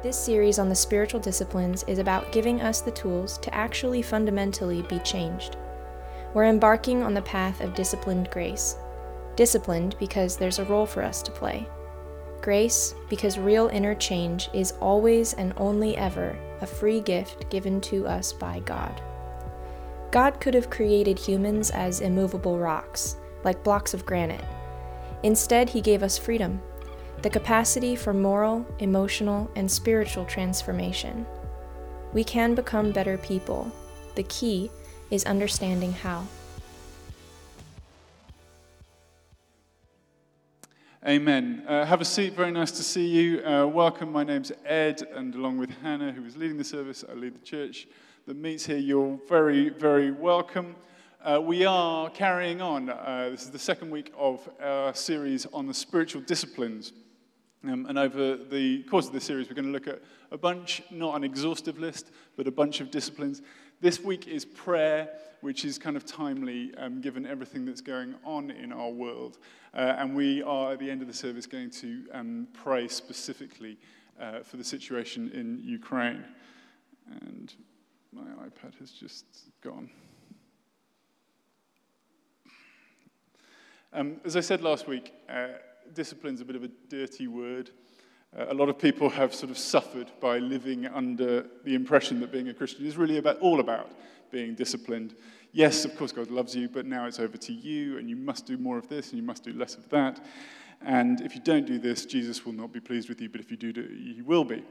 This series on the spiritual disciplines is about giving us the tools to actually fundamentally be changed. We're embarking on the path of disciplined grace. Disciplined because there's a role for us to play. Grace because real inner change is always and only ever a free gift given to us by God. God could have created humans as immovable rocks, like blocks of granite. Instead, He gave us freedom, the capacity for moral, emotional, and spiritual transformation. We can become better people. The key is understanding how. Amen. Uh, have a seat. Very nice to see you. Uh, welcome. My name's Ed, and along with Hannah, who is leading the service, I lead the church that meets here. You're very, very welcome. Uh, we are carrying on. Uh, this is the second week of our series on the spiritual disciplines. Um, and over the course of this series, we're going to look at a bunch, not an exhaustive list, but a bunch of disciplines. This week is prayer, which is kind of timely um, given everything that's going on in our world. Uh, and we are, at the end of the service, going to um, pray specifically uh, for the situation in Ukraine. And my iPad has just gone. Um, as I said last week, uh, discipline's a bit of a dirty word. Uh, a lot of people have sort of suffered by living under the impression that being a Christian is really about, all about being disciplined. Yes, of course, God loves you, but now it's over to you, and you must do more of this, and you must do less of that. And if you don't do this, Jesus will not be pleased with you, but if you do, do he will be.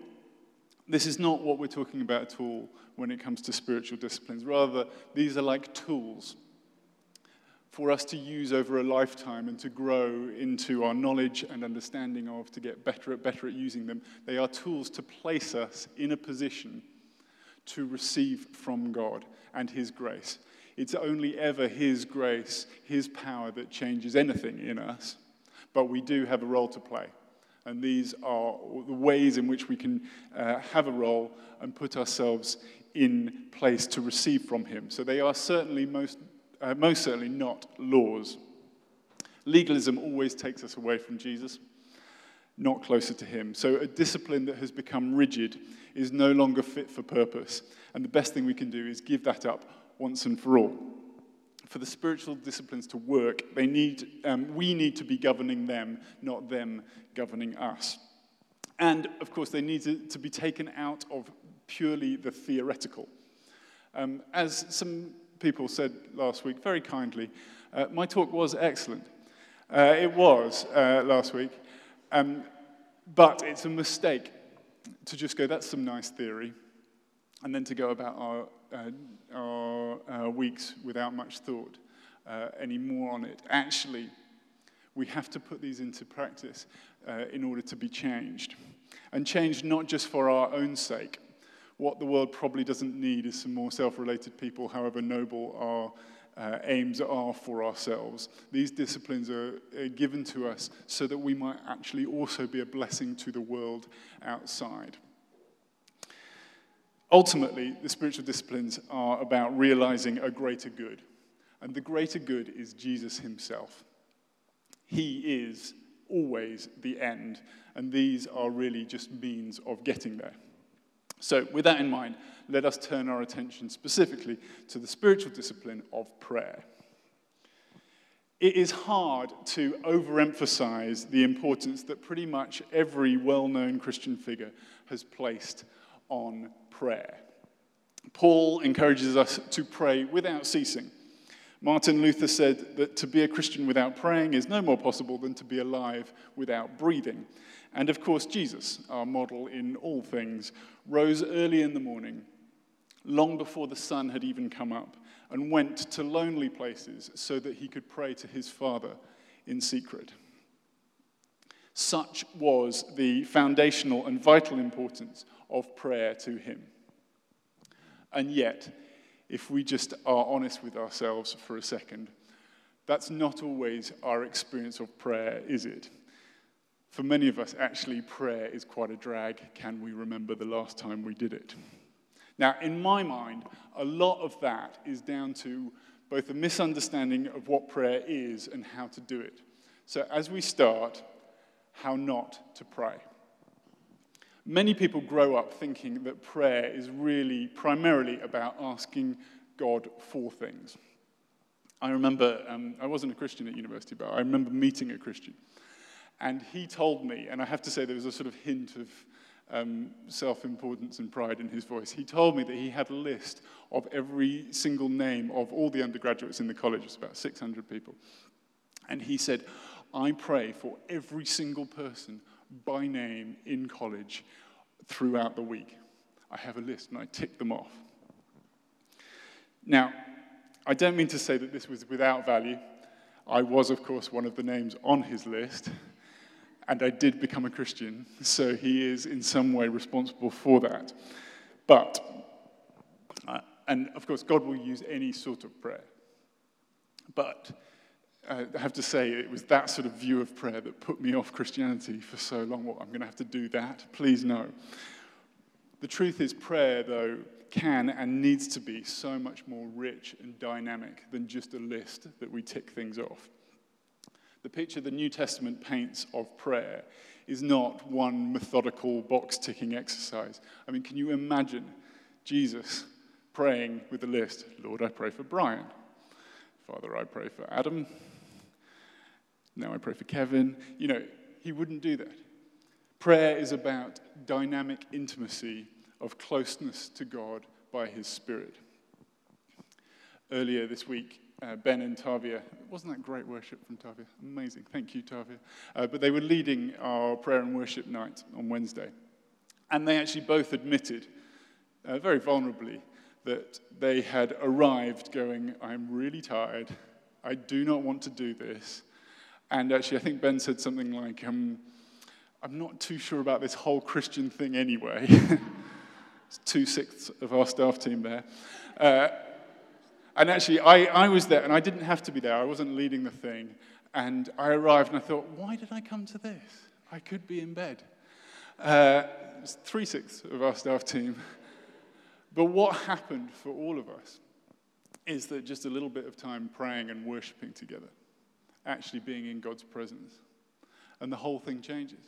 This is not what we're talking about at all when it comes to spiritual disciplines. Rather, these are like tools for us to use over a lifetime and to grow into our knowledge and understanding of, to get better at better at using them. They are tools to place us in a position to receive from God and His grace. It's only ever His grace, His power that changes anything in us, but we do have a role to play. And these are the ways in which we can uh, have a role and put ourselves in place to receive from Him. So they are certainly most, uh, most certainly not laws. Legalism always takes us away from Jesus, not closer to Him. So a discipline that has become rigid is no longer fit for purpose. And the best thing we can do is give that up once and for all for the spiritual disciplines to work, they need, um, we need to be governing them, not them governing us. And of course, they need to, to be taken out of purely the theoretical. Um, as some people said last week, very kindly, uh, my talk was excellent. Uh, it was uh, last week. Um, but it's a mistake to just go, that's some nice theory, and then to go about our uh, our uh, weeks without much thought uh, anymore on it. Actually, we have to put these into practice in order to be changed. And changed not just for our own sake. What the world probably doesn't need is some more self related people, however noble our uh, aims are for ourselves. These disciplines are, are given to us so that we might actually also be a blessing to the world outside. Ultimately, the spiritual disciplines are about realizing a greater good. And the greater good is Jesus himself. He is always the end, and these are really just means of getting there. So, with that in mind, let us turn our attention specifically to the spiritual discipline of prayer. It is hard to overemphasize the importance that pretty much every well known Christian figure has placed on prayer. Paul encourages us to pray without ceasing. Martin Luther said that to be a Christian without praying is no more possible than to be alive without breathing. And of course, Jesus, our model in all things, rose early in the morning, long before the sun had even come up, and went to lonely places so that he could pray to his Father in secret. Such was the foundational and vital importance of prayer to Him. And yet, if we just are honest with ourselves for a second, that's not always our experience of prayer, is it? For many of us, actually, prayer is quite a drag. Can we remember the last time we did it? Now, in my mind, a lot of that is down to both a misunderstanding of what prayer is and how to do it. So, as we start, how not to pray. Many people grow up thinking that prayer is really primarily about asking God for things. I remember, um, I wasn't a Christian at university, but I remember meeting a Christian. And he told me, and I have to say there was a sort of hint of um, self importance and pride in his voice. He told me that he had a list of every single name of all the undergraduates in the college, it's about 600 people. And he said, I pray for every single person by name in college throughout the week. I have a list and I tick them off. Now, I don't mean to say that this was without value. I was, of course, one of the names on his list, and I did become a Christian, so he is in some way responsible for that. But, uh, and of course, God will use any sort of prayer. But uh, I have to say, it was that sort of view of prayer that put me off Christianity for so long. Well, I'm going to have to do that. Please, no. The truth is, prayer, though, can and needs to be so much more rich and dynamic than just a list that we tick things off. The picture the New Testament paints of prayer is not one methodical box ticking exercise. I mean, can you imagine Jesus praying with a list? Lord, I pray for Brian. Father, I pray for Adam. Now I pray for Kevin. You know, he wouldn't do that. Prayer is about dynamic intimacy of closeness to God by his Spirit. Earlier this week, uh, Ben and Tavia, wasn't that great worship from Tavia? Amazing. Thank you, Tavia. Uh, but they were leading our prayer and worship night on Wednesday. And they actually both admitted, uh, very vulnerably, that they had arrived going, I'm really tired. I do not want to do this. And actually, I think Ben said something like, um, I'm not too sure about this whole Christian thing anyway. it's two sixths of our staff team there. And actually, I, I was there, and I didn't have to be there. I wasn't leading the thing. And I arrived, and I thought, why did I come to this? I could be in bed. Uh, three sixths of our staff team. But what happened for all of us is that just a little bit of time praying and worshiping together actually being in God's presence. And the whole thing changes.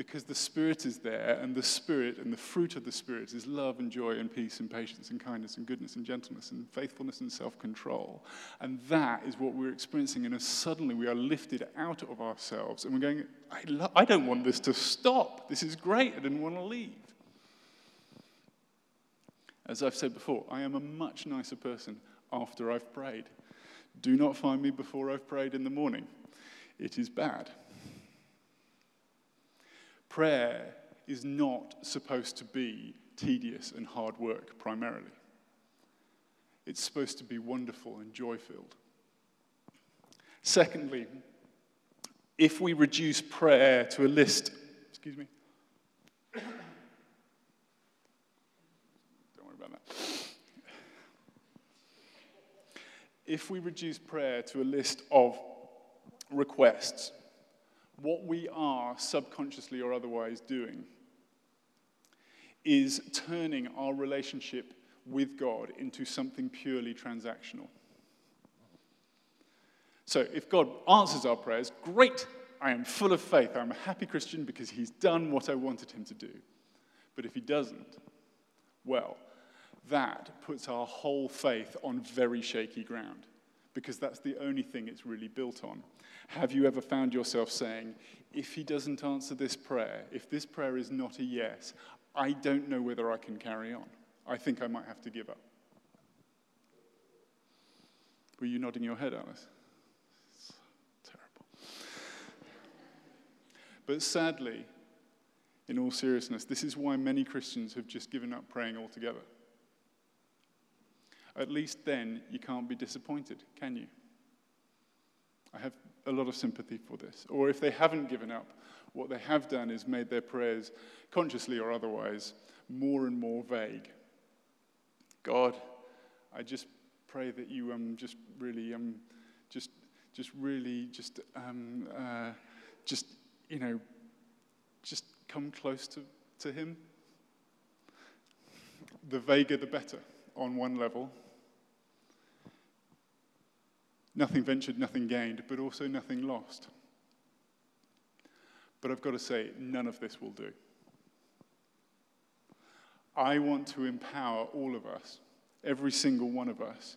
Because the Spirit is there, and the Spirit and the fruit of the Spirit is love and joy and peace and patience and kindness and goodness and gentleness and faithfulness and self control. And that is what we're experiencing. And suddenly we are lifted out of ourselves and we're going, I, lo- I don't want this to stop. This is great. I didn't want to leave. As I've said before, I am a much nicer person after I've prayed. Do not find me before I've prayed in the morning. It is bad. Prayer is not supposed to be tedious and hard work primarily. It's supposed to be wonderful and joy filled. Secondly, if we reduce prayer to a list, excuse me, don't worry about that if we reduce prayer to a list of requests, what we are subconsciously or otherwise doing is turning our relationship with God into something purely transactional. So if God answers our prayers, great, I am full of faith. I'm a happy Christian because he's done what I wanted him to do. But if he doesn't, well, that puts our whole faith on very shaky ground because that's the only thing it's really built on. Have you ever found yourself saying, if he doesn't answer this prayer, if this prayer is not a yes, I don't know whether I can carry on. I think I might have to give up. Were you nodding your head, Alice? It's terrible. But sadly, in all seriousness, this is why many Christians have just given up praying altogether at least then you can't be disappointed, can you? I have a lot of sympathy for this. Or if they haven't given up, what they have done is made their prayers, consciously or otherwise, more and more vague. God, I just pray that you um, just really, um, just, just really, just, um, uh, just, you know, just come close to, to Him. The vaguer, the better, on one level. Nothing ventured, nothing gained, but also nothing lost. But I've got to say, none of this will do. I want to empower all of us, every single one of us,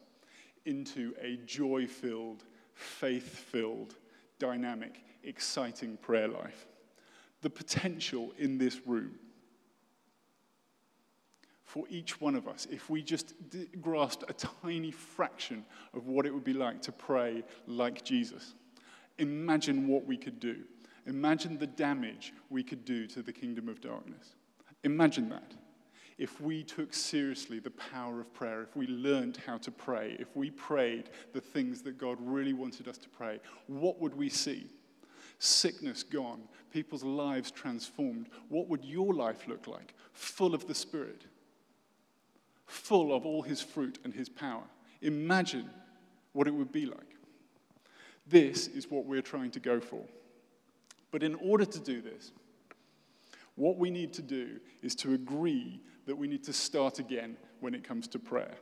into a joy filled, faith filled, dynamic, exciting prayer life. The potential in this room for each one of us, if we just d- grasped a tiny fraction of what it would be like to pray like Jesus, imagine what we could do. Imagine the damage we could do to the kingdom of darkness. Imagine that. If we took seriously the power of prayer, if we learned how to pray, if we prayed the things that God really wanted us to pray, what would we see? Sickness gone, people's lives transformed. What would your life look like? Full of the Spirit, full of all His fruit and His power. Imagine what it would be like. This is what we're trying to go for. But in order to do this, what we need to do is to agree that we need to start again when it comes to prayer.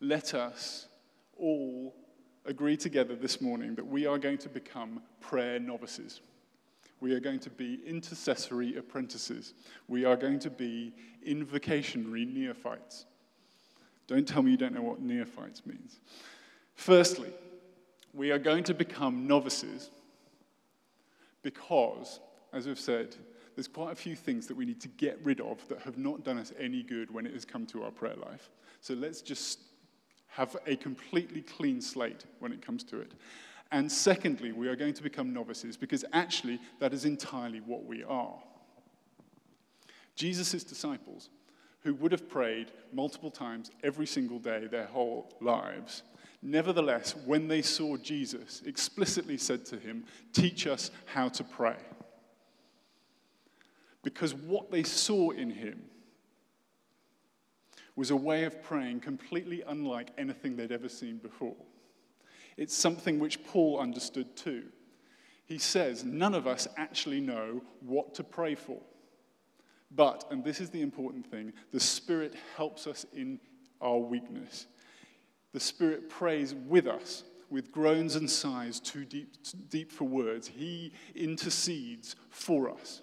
Let us all agree together this morning that we are going to become prayer novices. We are going to be intercessory apprentices. We are going to be invocationary neophytes. Don't tell me you don't know what neophytes means. Firstly, we are going to become novices because, as we've said, there's quite a few things that we need to get rid of that have not done us any good when it has come to our prayer life. So let's just have a completely clean slate when it comes to it. And secondly, we are going to become novices because actually that is entirely what we are. Jesus' disciples, who would have prayed multiple times every single day their whole lives, Nevertheless, when they saw Jesus, explicitly said to him, Teach us how to pray. Because what they saw in him was a way of praying completely unlike anything they'd ever seen before. It's something which Paul understood too. He says, None of us actually know what to pray for. But, and this is the important thing, the Spirit helps us in our weakness the Spirit prays with us with groans and sighs too deep, too deep for words. He intercedes for us.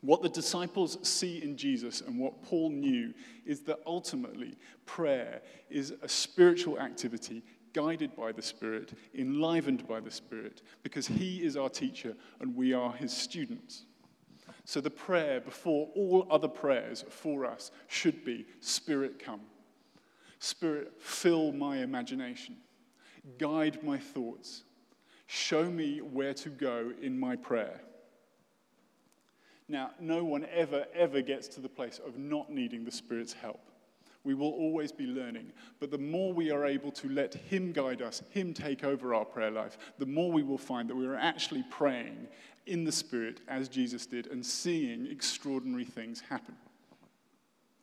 What the disciples see in Jesus and what Paul knew is that ultimately prayer is a spiritual activity guided by the Spirit, enlivened by the Spirit, because He is our teacher and we are His students. So the prayer before all other prayers for us should be Spirit come. Spirit, fill my imagination, guide my thoughts, show me where to go in my prayer. Now, no one ever, ever gets to the place of not needing the Spirit's help. We will always be learning. But the more we are able to let Him guide us, Him take over our prayer life, the more we will find that we are actually praying in the Spirit as Jesus did and seeing extraordinary things happen.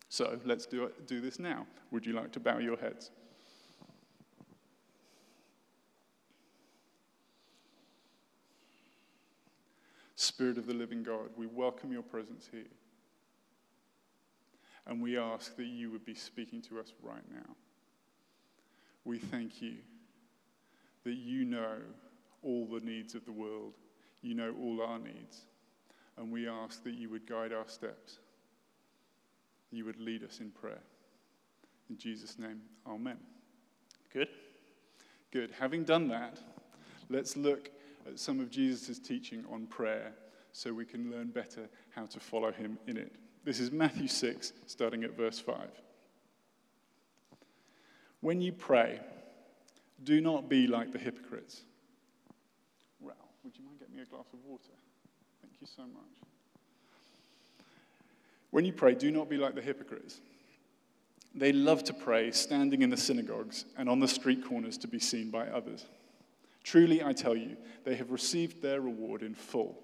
So let's do, do this now. Would you like to bow your heads? Spirit of the living God, we welcome your presence here. And we ask that you would be speaking to us right now. We thank you that you know all the needs of the world, you know all our needs. And we ask that you would guide our steps you would lead us in prayer. In Jesus' name, amen. Good? Good. Having done that, let's look at some of Jesus' teaching on prayer so we can learn better how to follow him in it. This is Matthew 6, starting at verse 5. When you pray, do not be like the hypocrites. Well, would you mind getting me a glass of water? Thank you so much. When you pray, do not be like the hypocrites. They love to pray standing in the synagogues and on the street corners to be seen by others. Truly, I tell you, they have received their reward in full.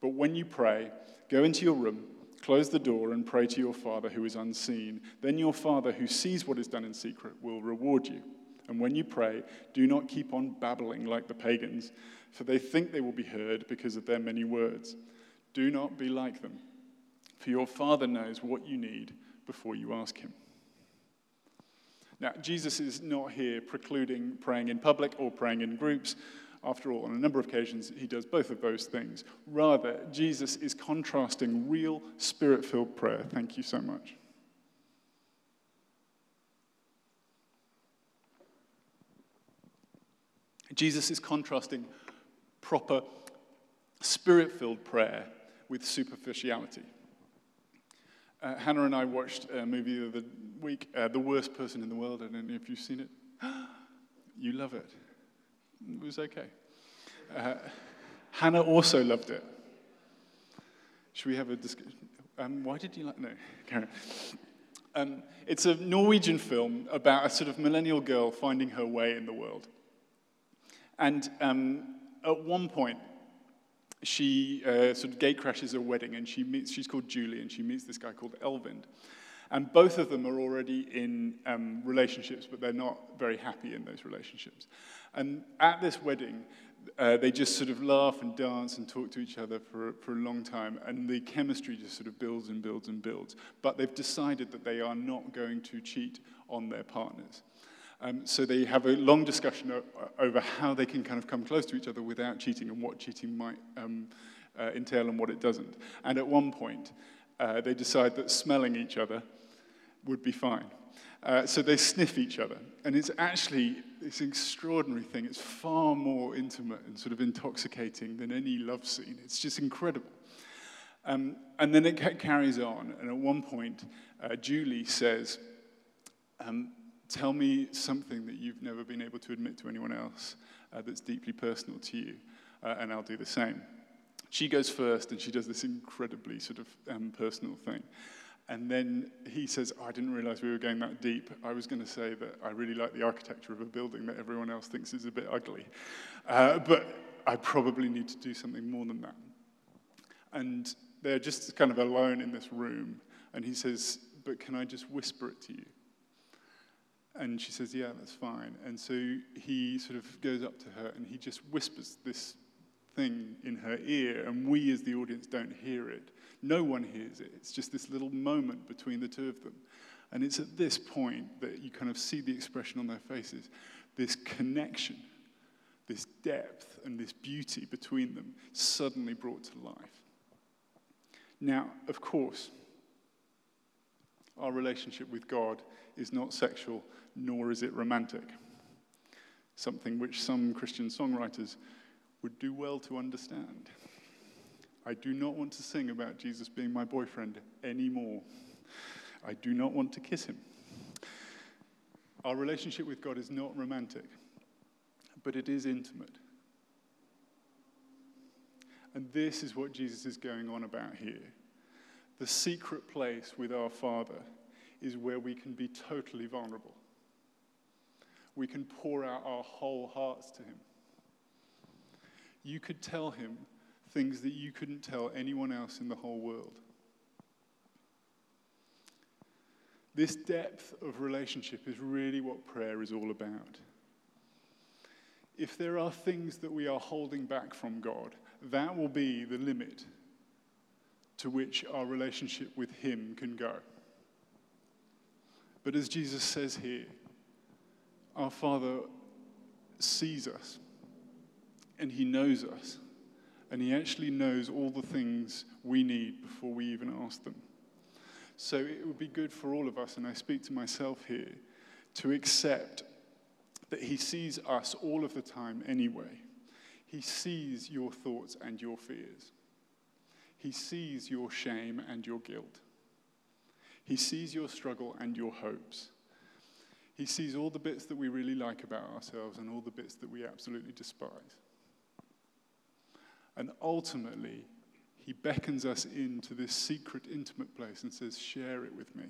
But when you pray, go into your room, close the door, and pray to your Father who is unseen. Then your Father who sees what is done in secret will reward you. And when you pray, do not keep on babbling like the pagans, for they think they will be heard because of their many words. Do not be like them for your Father knows what you need before you ask Him. Now, Jesus is not here precluding praying in public or praying in groups after all, on a number of occasions, he does both of those things. Rather, Jesus is contrasting real spirit filled prayer. Thank you so much. Jesus is contrasting proper spirit filled prayer with superficiality. Uh, Hannah and I watched a movie the other week, uh, The Worst Person in the World. I don't know if you've seen it. you love it. It was okay. Uh, Hannah also loved it. Should we have a discussion? Um, why did you like? No, Karen. Um, it's a Norwegian film about a sort of millennial girl finding her way in the world. And um, at one point, she uh, sort of gate crashes a wedding and she meets, she's called Julie, and she meets this guy called Eivind. And both of them are already in um, relationships, but they're not very happy in those relationships. And at this wedding, uh, they just sort of laugh and dance and talk to each other for, for a long time, and the chemistry just sort of builds and builds and builds. But they've decided that they are not going to cheat on their partners. Um, so they have a long discussion o- over how they can kind of come close to each other without cheating and what cheating might um, uh, entail and what it doesn't. And at one point, uh, they decide that smelling each other would be fine. Uh, so they sniff each other. And it's actually this extraordinary thing. It's far more intimate and sort of intoxicating than any love scene. It's just incredible. Um, and then it ca- carries on. And at one point, uh, Julie says, um, Tell me something that you've never been able to admit to anyone else uh, that's deeply personal to you, uh, and I'll do the same. She goes first, and she does this incredibly sort of um, personal thing. And then he says, oh, I didn't realize we were going that deep. I was going to say that I really like the architecture of a building that everyone else thinks is a bit ugly. Uh, but I probably need to do something more than that. And they're just kind of alone in this room. And he says, But can I just whisper it to you? And she says, Yeah, that's fine. And so he sort of goes up to her and he just whispers this thing in her ear, and we as the audience don't hear it. No one hears it. It's just this little moment between the two of them. And it's at this point that you kind of see the expression on their faces this connection, this depth, and this beauty between them suddenly brought to life. Now, of course, our relationship with God is not sexual, nor is it romantic. Something which some Christian songwriters would do well to understand. I do not want to sing about Jesus being my boyfriend anymore. I do not want to kiss him. Our relationship with God is not romantic, but it is intimate. And this is what Jesus is going on about here. The secret place with our Father is where we can be totally vulnerable. We can pour out our whole hearts to Him. You could tell Him things that you couldn't tell anyone else in the whole world. This depth of relationship is really what prayer is all about. If there are things that we are holding back from God, that will be the limit to which our relationship with Him can go. But as Jesus says here, our Father sees us and He knows us. And He actually knows all the things we need before we even ask them. So it would be good for all of us, and I speak to myself here, to accept that He sees us all of the time anyway. He sees your thoughts and your fears. He sees your shame and your guilt. He sees your struggle and your hopes. He sees all the bits that we really like about ourselves and all the bits that we absolutely despise. And ultimately, he beckons us into this secret, intimate place and says, Share it with me.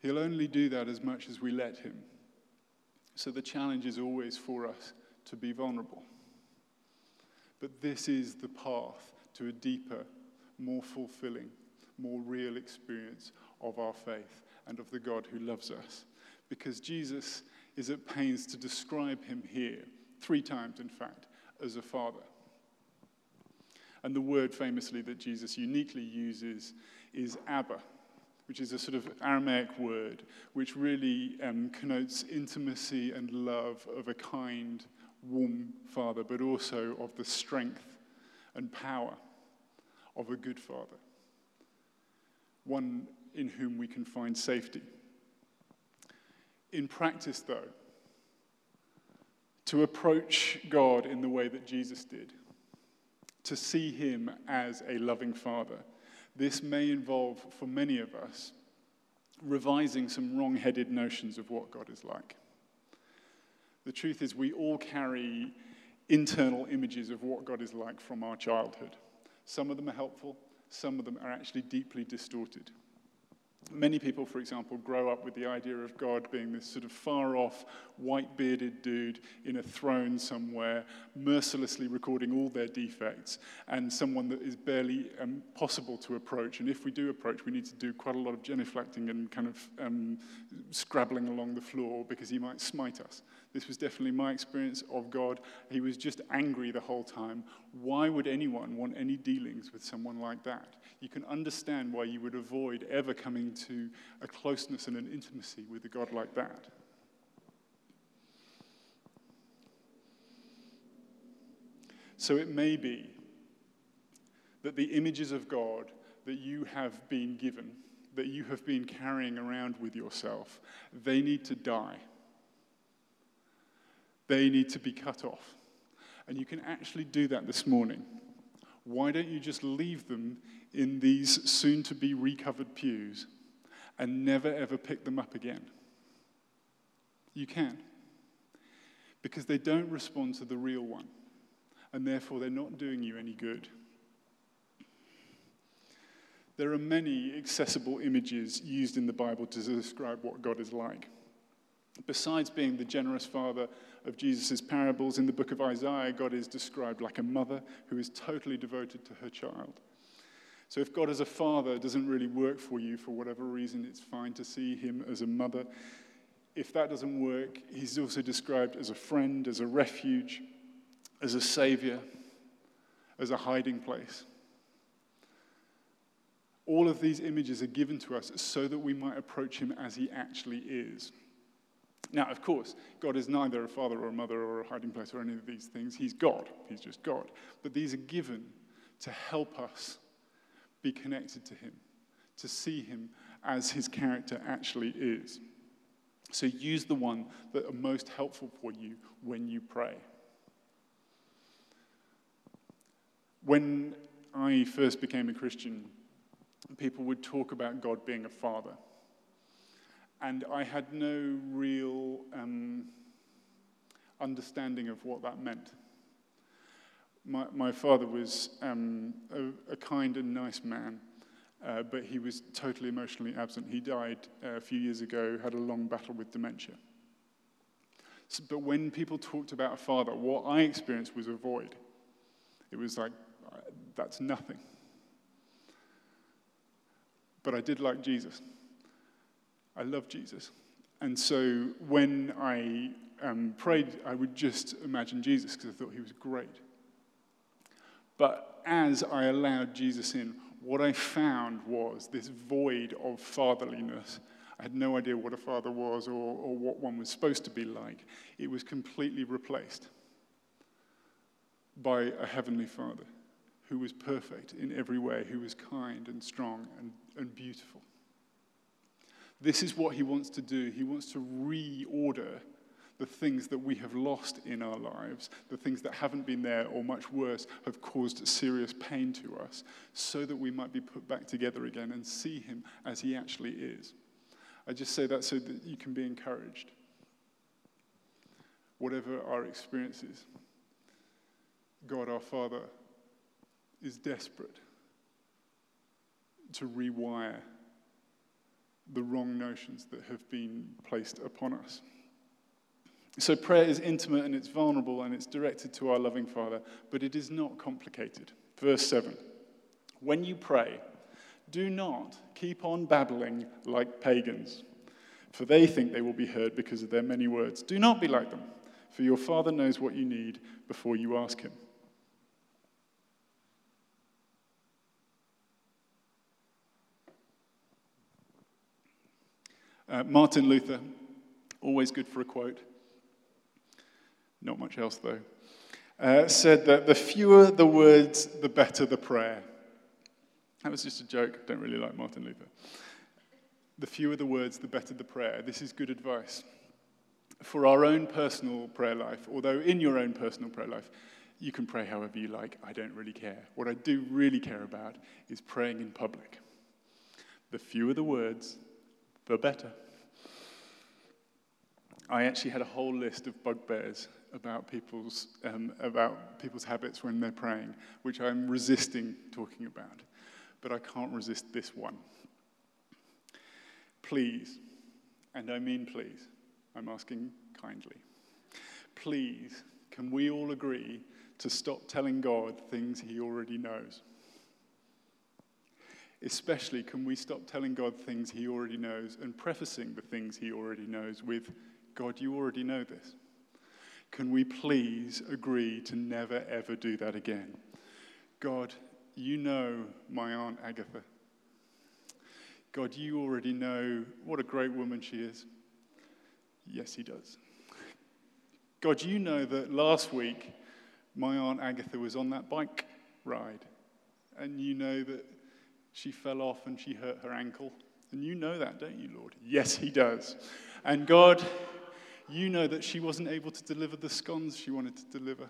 He'll only do that as much as we let him. So the challenge is always for us to be vulnerable. But this is the path to a deeper, more fulfilling, more real experience of our faith and of the God who loves us. Because Jesus is at pains to describe him here, three times in fact, as a father. And the word famously that Jesus uniquely uses is Abba, which is a sort of Aramaic word which really um, connotes intimacy and love of a kind warm father, but also of the strength and power of a good father. One in whom we can find safety. In practice, though, to approach God in the way that Jesus did, to see him as a loving father, this may involve, for many of us, revising some wrong headed notions of what God is like. The truth is, we all carry internal images of what God is like from our childhood. Some of them are helpful, some of them are actually deeply distorted. Many people, for example, grow up with the idea of God being this sort of far off, white bearded dude in a throne somewhere, mercilessly recording all their defects, and someone that is barely um, possible to approach. And if we do approach, we need to do quite a lot of genuflecting and kind of um, scrabbling along the floor because he might smite us. This was definitely my experience of God. He was just angry the whole time. Why would anyone want any dealings with someone like that? You can understand why you would avoid ever coming to a closeness and an intimacy with a God like that. So it may be that the images of God that you have been given, that you have been carrying around with yourself, they need to die. They need to be cut off. And you can actually do that this morning. Why don't you just leave them in these soon to be recovered pews and never ever pick them up again? You can. Because they don't respond to the real one, and therefore they're not doing you any good. There are many accessible images used in the Bible to describe what God is like. Besides being the generous father of Jesus' parables, in the book of Isaiah, God is described like a mother who is totally devoted to her child. So, if God as a father doesn't really work for you for whatever reason, it's fine to see him as a mother. If that doesn't work, he's also described as a friend, as a refuge, as a savior, as a hiding place. All of these images are given to us so that we might approach him as he actually is. Now, of course, God is neither a father or a mother or a hiding place or any of these things. He's God. He's just God. But these are given to help us be connected to Him, to see Him as His character actually is. So use the one that are most helpful for you when you pray. When I first became a Christian, people would talk about God being a father and I had no real um, understanding of what that meant. My, my father was um, a, a, kind and nice man, uh, but he was totally emotionally absent. He died uh, a few years ago, had a long battle with dementia. So, but when people talked about a father, what I experienced was a void. It was like, uh, that's nothing. But I did like Jesus. I love Jesus. And so when I um, prayed, I would just imagine Jesus because I thought he was great. But as I allowed Jesus in, what I found was this void of fatherliness. I had no idea what a father was or, or what one was supposed to be like. It was completely replaced by a heavenly father who was perfect in every way, who was kind and strong and, and beautiful. This is what he wants to do. He wants to reorder the things that we have lost in our lives, the things that haven't been there, or much worse, have caused serious pain to us, so that we might be put back together again and see him as he actually is. I just say that so that you can be encouraged. Whatever our experiences, God our Father is desperate to rewire the wrong notions that have been placed upon us. So, prayer is intimate and it's vulnerable and it's directed to our loving Father, but it is not complicated. Verse 7 When you pray, do not keep on babbling like pagans, for they think they will be heard because of their many words. Do not be like them, for your Father knows what you need before you ask Him. Uh, Martin Luther, always good for a quote. not much else though, uh, said that the fewer the words, the better the prayer. That was just a joke. I don't really like Martin Luther. The fewer the words, the better the prayer. This is good advice. For our own personal prayer life, although in your own personal prayer life, you can pray however you like. I don't really care. What I do really care about is praying in public. The fewer the words, the better. I actually had a whole list of bugbears about people's, um, about people's habits when they're praying, which I'm resisting talking about. But I can't resist this one. Please, and I mean please, I'm asking kindly, please, can we all agree to stop telling God things he already knows? Especially, can we stop telling God things he already knows and prefacing the things he already knows with, God, you already know this? Can we please agree to never ever do that again? God, you know my Aunt Agatha. God, you already know what a great woman she is. Yes, he does. God, you know that last week my Aunt Agatha was on that bike ride, and you know that she fell off and she hurt her ankle. And you know that, don't you, Lord? Yes, he does. And God, you know that she wasn't able to deliver the scones she wanted to deliver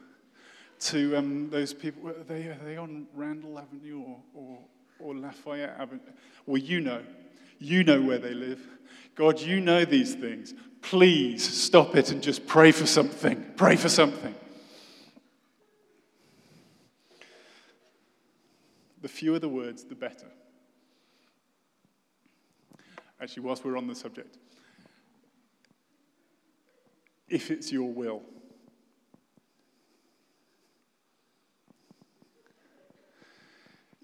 to um, those people. Are they, are they on Randall Avenue or, or, or Lafayette Avenue? Well, you know. You know where they live. God, you know these things. Please stop it and just pray for something. Pray for something. The fewer the words, the better. Actually, whilst we're on the subject, if it's your will.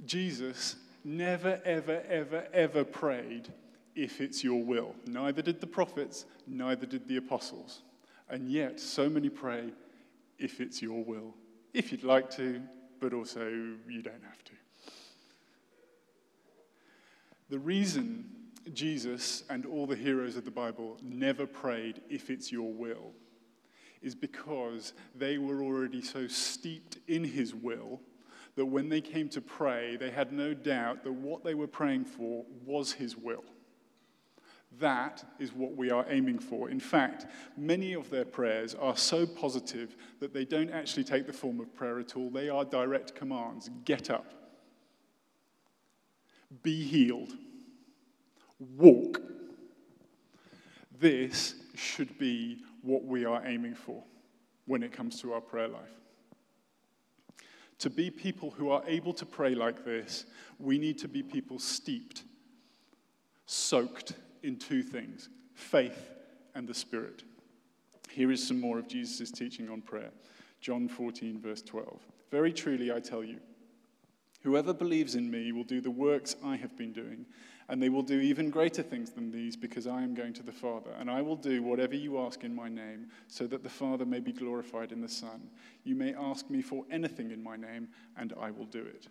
Jesus never, ever, ever, ever prayed, if it's your will. Neither did the prophets, neither did the apostles. And yet, so many pray, if it's your will. If you'd like to, but also you don't have to. The reason Jesus and all the heroes of the Bible never prayed, if it's your will, is because they were already so steeped in his will that when they came to pray, they had no doubt that what they were praying for was his will. That is what we are aiming for. In fact, many of their prayers are so positive that they don't actually take the form of prayer at all. They are direct commands get up, be healed, walk. This should be what we are aiming for when it comes to our prayer life. To be people who are able to pray like this, we need to be people steeped, soaked in two things faith and the Spirit. Here is some more of Jesus' teaching on prayer. John 14, verse 12. Very truly, I tell you, whoever believes in me will do the works I have been doing and they will do even greater things than these because I am going to the Father. And I will do whatever you ask in my name, so that the Father may be glorified in the Son. You may ask me for anything in my name, and I will do it.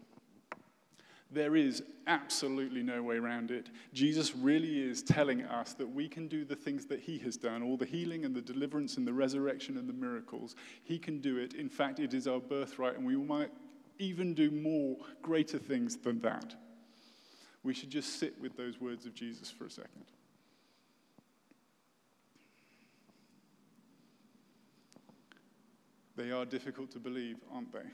There is absolutely no way around it. Jesus really is telling us that we can do the things that he has done, all the healing and the deliverance and the resurrection and the miracles. He can do it. In fact, it is our birthright, and we might even do more greater things than that we should just sit with those words of Jesus for a second. They are difficult to believe, aren't they?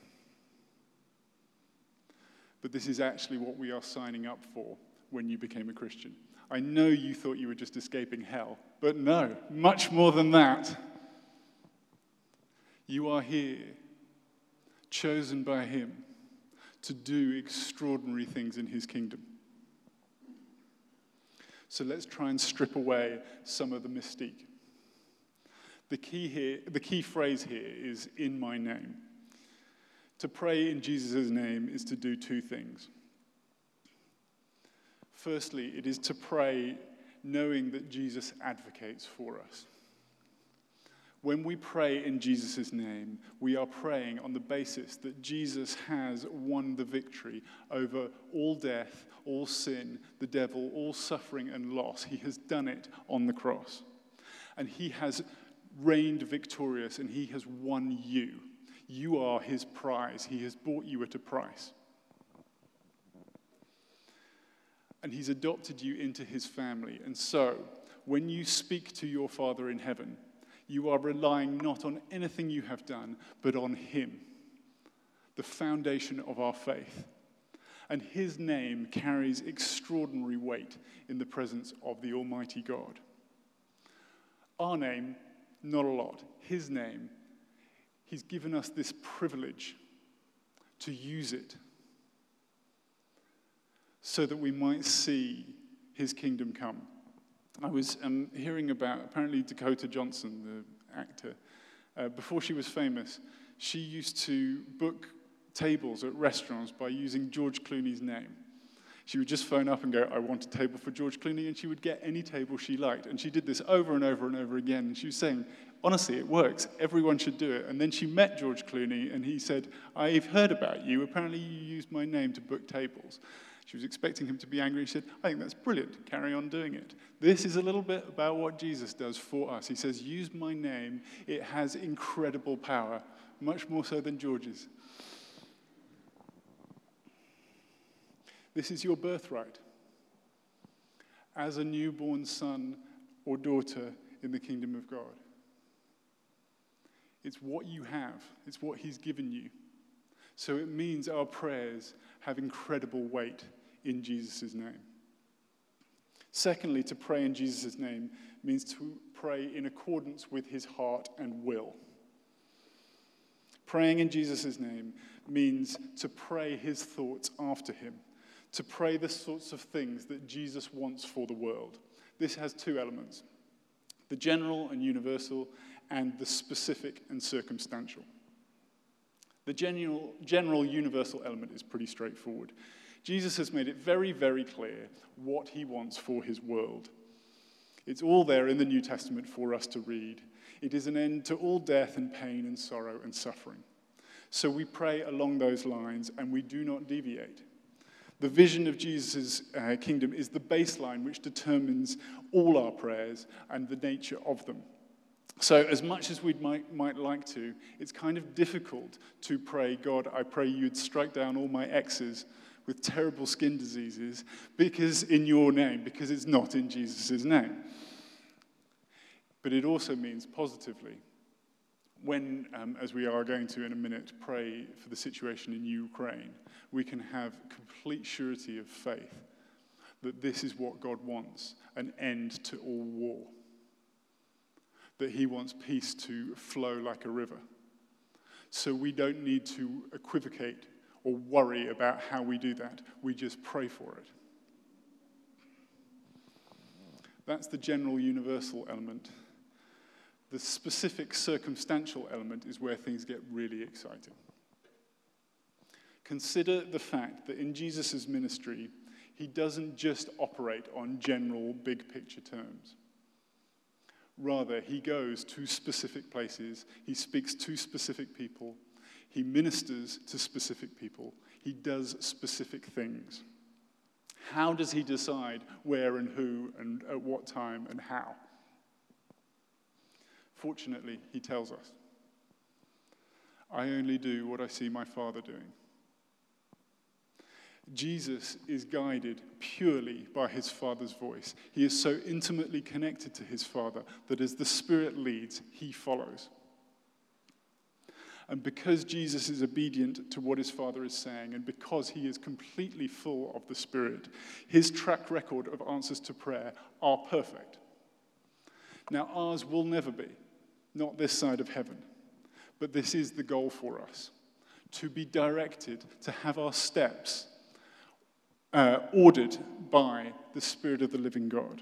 But this is actually what we are signing up for when you became a Christian. I know you thought you were just escaping hell, but no, much more than that. You are here, chosen by Him to do extraordinary things in His kingdom. So let's try and strip away some of the mystique. The key, here, the key phrase here is in my name. To pray in Jesus' name is to do two things. Firstly, it is to pray knowing that Jesus advocates for us. When we pray in Jesus' name, we are praying on the basis that Jesus has won the victory over all death, all sin, the devil, all suffering and loss. He has done it on the cross. And he has reigned victorious, and he has won you. You are his prize. He has bought you at a price. And he's adopted you into his family. And so, when you speak to your Father in heaven, you are relying not on anything you have done, but on him, the foundation of our faith. And his name carries extraordinary weight in the presence of the Almighty God. Our name, not a lot. His name, he's given us this privilege to use it so that we might see his kingdom come. I was um, hearing about apparently Dakota Johnson, the actor, uh, before she was famous, she used to book tables at restaurants by using George Clooney's name. She would just phone up and go, I want a table for George Clooney, and she would get any table she liked. And she did this over and over and over again. And she was saying, honestly, it works. Everyone should do it. And then she met George Clooney, and he said, I've heard about you. Apparently, you used my name to book tables. She was expecting him to be angry. She said, I think that's brilliant. Carry on doing it. This is a little bit about what Jesus does for us. He says, Use my name. It has incredible power, much more so than George's. This is your birthright. As a newborn son or daughter in the kingdom of God. It's what you have, it's what He's given you. So it means our prayers have incredible weight in Jesus' name. Secondly, to pray in Jesus' name means to pray in accordance with His heart and will. Praying in Jesus' name means to pray His thoughts after Him to pray the sorts of things that Jesus wants for the world. This has two elements the general and universal, and the specific and circumstantial. The general, general universal element is pretty straightforward. Jesus has made it very, very clear what he wants for his world. It's all there in the New Testament for us to read. It is an end to all death and pain and sorrow and suffering. So we pray along those lines and we do not deviate. The vision of Jesus' uh, kingdom is the baseline which determines all our prayers and the nature of them. So, as much as we might, might like to, it's kind of difficult to pray, God, I pray you'd strike down all my exes with terrible skin diseases because in your name, because it's not in Jesus' name. But it also means positively when, um, as we are going to in a minute, pray for the situation in Ukraine, we can have complete surety of faith that this is what God wants an end to all war. That He wants peace to flow like a river. So we don't need to equivocate or worry about how we do that. We just pray for it. That's the general universal element. The specific circumstantial element is where things get really exciting. Consider the fact that in Jesus' ministry, he doesn't just operate on general big picture terms. Rather, he goes to specific places, he speaks to specific people, he ministers to specific people, he does specific things. How does he decide where and who and at what time and how? Fortunately, he tells us I only do what I see my Father doing. Jesus is guided purely by his Father's voice. He is so intimately connected to his Father that as the Spirit leads, he follows. And because Jesus is obedient to what his Father is saying, and because he is completely full of the Spirit, his track record of answers to prayer are perfect. Now, ours will never be, not this side of heaven, but this is the goal for us to be directed, to have our steps uh, ordered by the Spirit of the living God.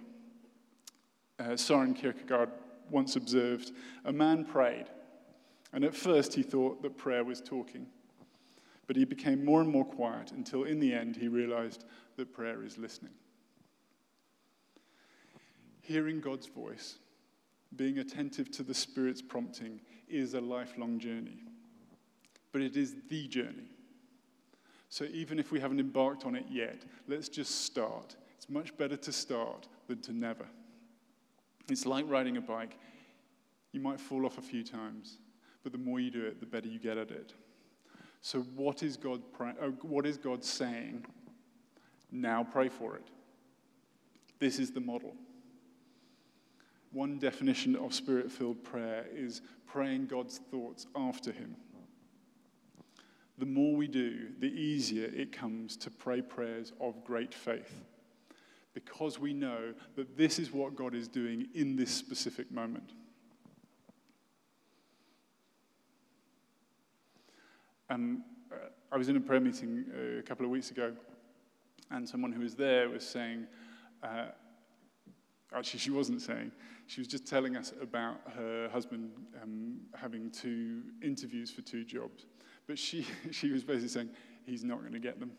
Uh, Soren Kierkegaard once observed a man prayed, and at first he thought that prayer was talking. But he became more and more quiet until in the end he realized that prayer is listening. Hearing God's voice, being attentive to the Spirit's prompting, is a lifelong journey. But it is the journey. So even if we haven't embarked on it yet, let's just start. It's much better to start than to never. It's like riding a bike. You might fall off a few times, but the more you do it, the better you get at it. So, what is God, pray- oh, uh, what is God saying? Now pray for it. This is the model. One definition of spirit filled prayer is praying God's thoughts after Him. The more we do, the easier it comes to pray prayers of great faith because we know that this is what God is doing in this specific moment. And uh, I was in a prayer meeting uh, a couple of weeks ago, and someone who was there was saying, uh, actually, she wasn't saying, she was just telling us about her husband um, having two interviews for two jobs. But she, she was basically saying, he's not going to get them.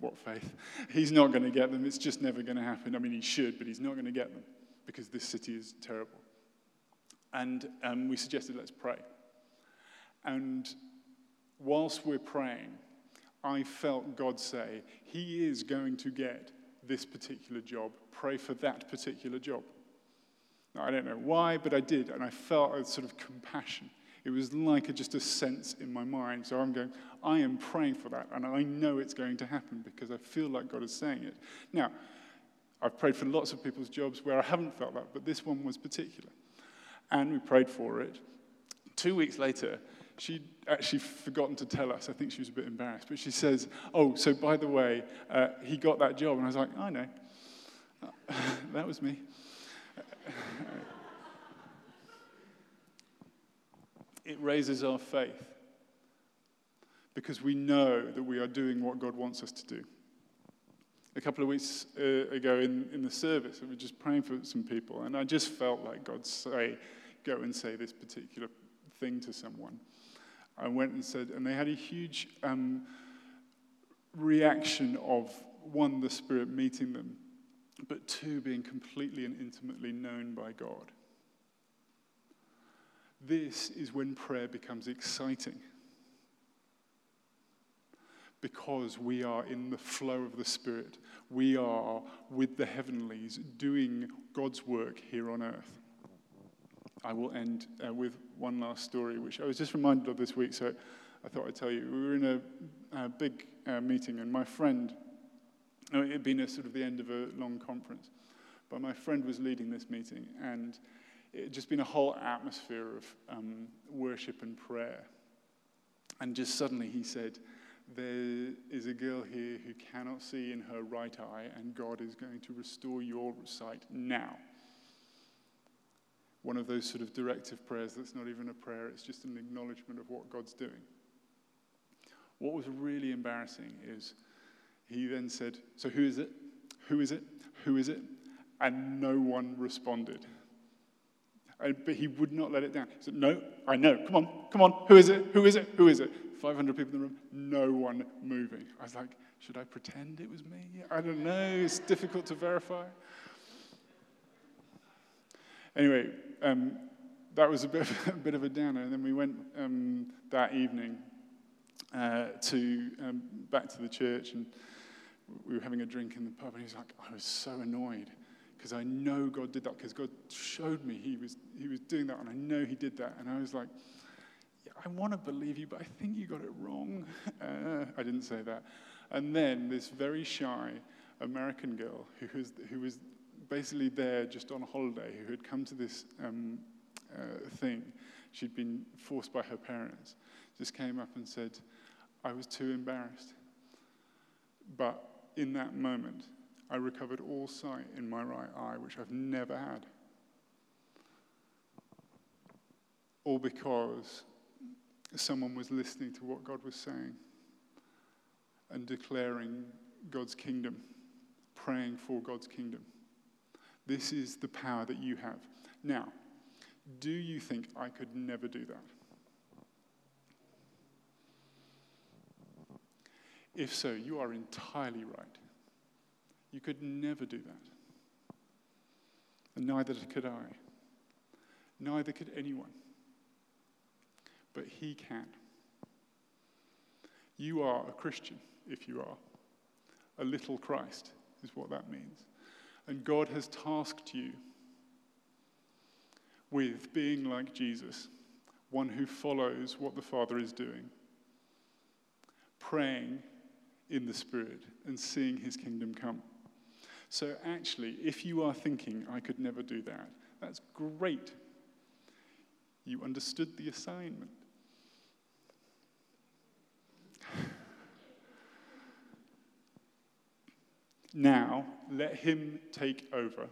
What faith? He's not going to get them. It's just never going to happen. I mean, he should, but he's not going to get them because this city is terrible. And um, we suggested, let's pray. And whilst we're praying, I felt God say, He is going to get this particular job. Pray for that particular job. Now, I don't know why, but I did, and I felt a sort of compassion. It was like a, just a sense in my mind. So I'm going, I am praying for that, and I know it's going to happen because I feel like God is saying it. Now, I've prayed for lots of people's jobs where I haven't felt that, but this one was particular. And we prayed for it. Two weeks later, she'd actually forgotten to tell us. I think she was a bit embarrassed. But she says, Oh, so by the way, uh, he got that job. And I was like, I know. that was me. it raises our faith because we know that we are doing what God wants us to do. A couple of weeks uh, ago in, in the service, we were just praying for some people, and I just felt like God say, Go and say this particular thing to someone. I went and said, and they had a huge um, reaction of one, the Spirit meeting them, but two, being completely and intimately known by God. This is when prayer becomes exciting. Because we are in the flow of the Spirit. We are with the heavenlies doing God's work here on earth. I will end uh, with one last story, which I was just reminded of this week, so I thought I'd tell you. We were in a, a big uh, meeting, and my friend, oh, had been a sort of the end of a long conference, but my friend was leading this meeting, and it had just been a whole atmosphere of um, worship and prayer. And just suddenly he said, There is a girl here who cannot see in her right eye, and God is going to restore your sight now. One of those sort of directive prayers that's not even a prayer, it's just an acknowledgement of what God's doing. What was really embarrassing is he then said, So who is it? Who is it? Who is it? And no one responded. Uh, but he would not let it down. He said, No, I know. Come on, come on. Who is it? Who is it? Who is it? 500 people in the room, no one moving. I was like, Should I pretend it was me? I don't know. It's difficult to verify. Anyway, um, that was a bit, of, a bit of a downer. And then we went um, that evening uh, to um, back to the church, and we were having a drink in the pub. And he was like, I was so annoyed because I know God did that because God showed me he was, he was doing that, and I know he did that. And I was like, yeah, I want to believe you, but I think you got it wrong. Uh, I didn't say that. And then this very shy American girl who was, who was basically there just on holiday, who had come to this um, uh, thing, she'd been forced by her parents, just came up and said, I was too embarrassed. But in that moment, I recovered all sight in my right eye, which I've never had. All because someone was listening to what God was saying and declaring God's kingdom, praying for God's kingdom. This is the power that you have. Now, do you think I could never do that? If so, you are entirely right. You could never do that. And neither could I. Neither could anyone. But He can. You are a Christian, if you are. A little Christ is what that means. And God has tasked you with being like Jesus, one who follows what the Father is doing, praying in the Spirit and seeing his kingdom come. So, actually, if you are thinking, I could never do that, that's great. You understood the assignment. Now, let him take over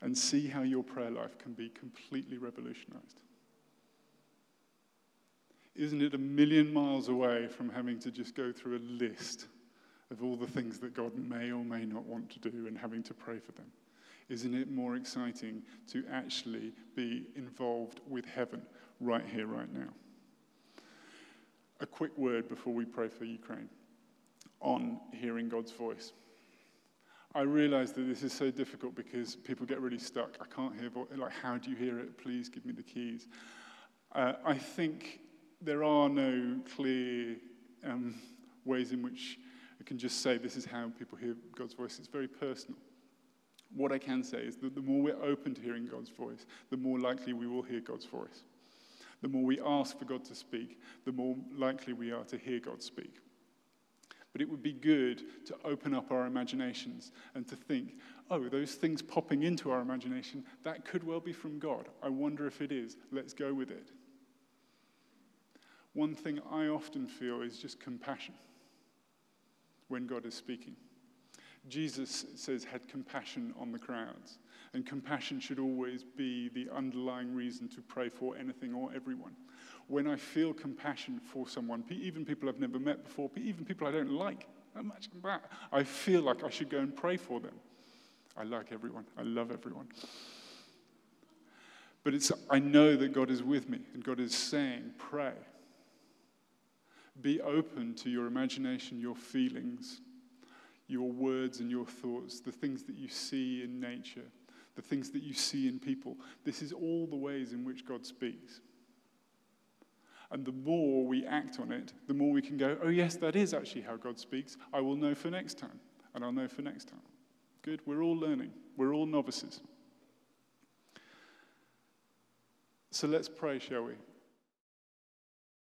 and see how your prayer life can be completely revolutionized. Isn't it a million miles away from having to just go through a list of all the things that God may or may not want to do and having to pray for them? Isn't it more exciting to actually be involved with heaven right here, right now? A quick word before we pray for Ukraine on hearing God's voice. I realize that this is so difficult because people get really stuck. I can't hear, vo- like, how do you hear it? Please give me the keys. Uh, I think there are no clear um, ways in which I can just say this is how people hear God's voice. It's very personal. What I can say is that the more we're open to hearing God's voice, the more likely we will hear God's voice. The more we ask for God to speak, the more likely we are to hear God speak. But it would be good to open up our imaginations and to think, oh, those things popping into our imagination, that could well be from God. I wonder if it is. Let's go with it. One thing I often feel is just compassion when God is speaking. Jesus says, had compassion on the crowds. And compassion should always be the underlying reason to pray for anything or everyone when I feel compassion for someone, even people I've never met before, even people I don't like, imagine that. I feel like I should go and pray for them. I like everyone, I love everyone. But it's, I know that God is with me, and God is saying, pray. Be open to your imagination, your feelings, your words and your thoughts, the things that you see in nature, the things that you see in people. This is all the ways in which God speaks. And the more we act on it, the more we can go, oh, yes, that is actually how God speaks. I will know for next time. And I'll know for next time. Good. We're all learning, we're all novices. So let's pray, shall we?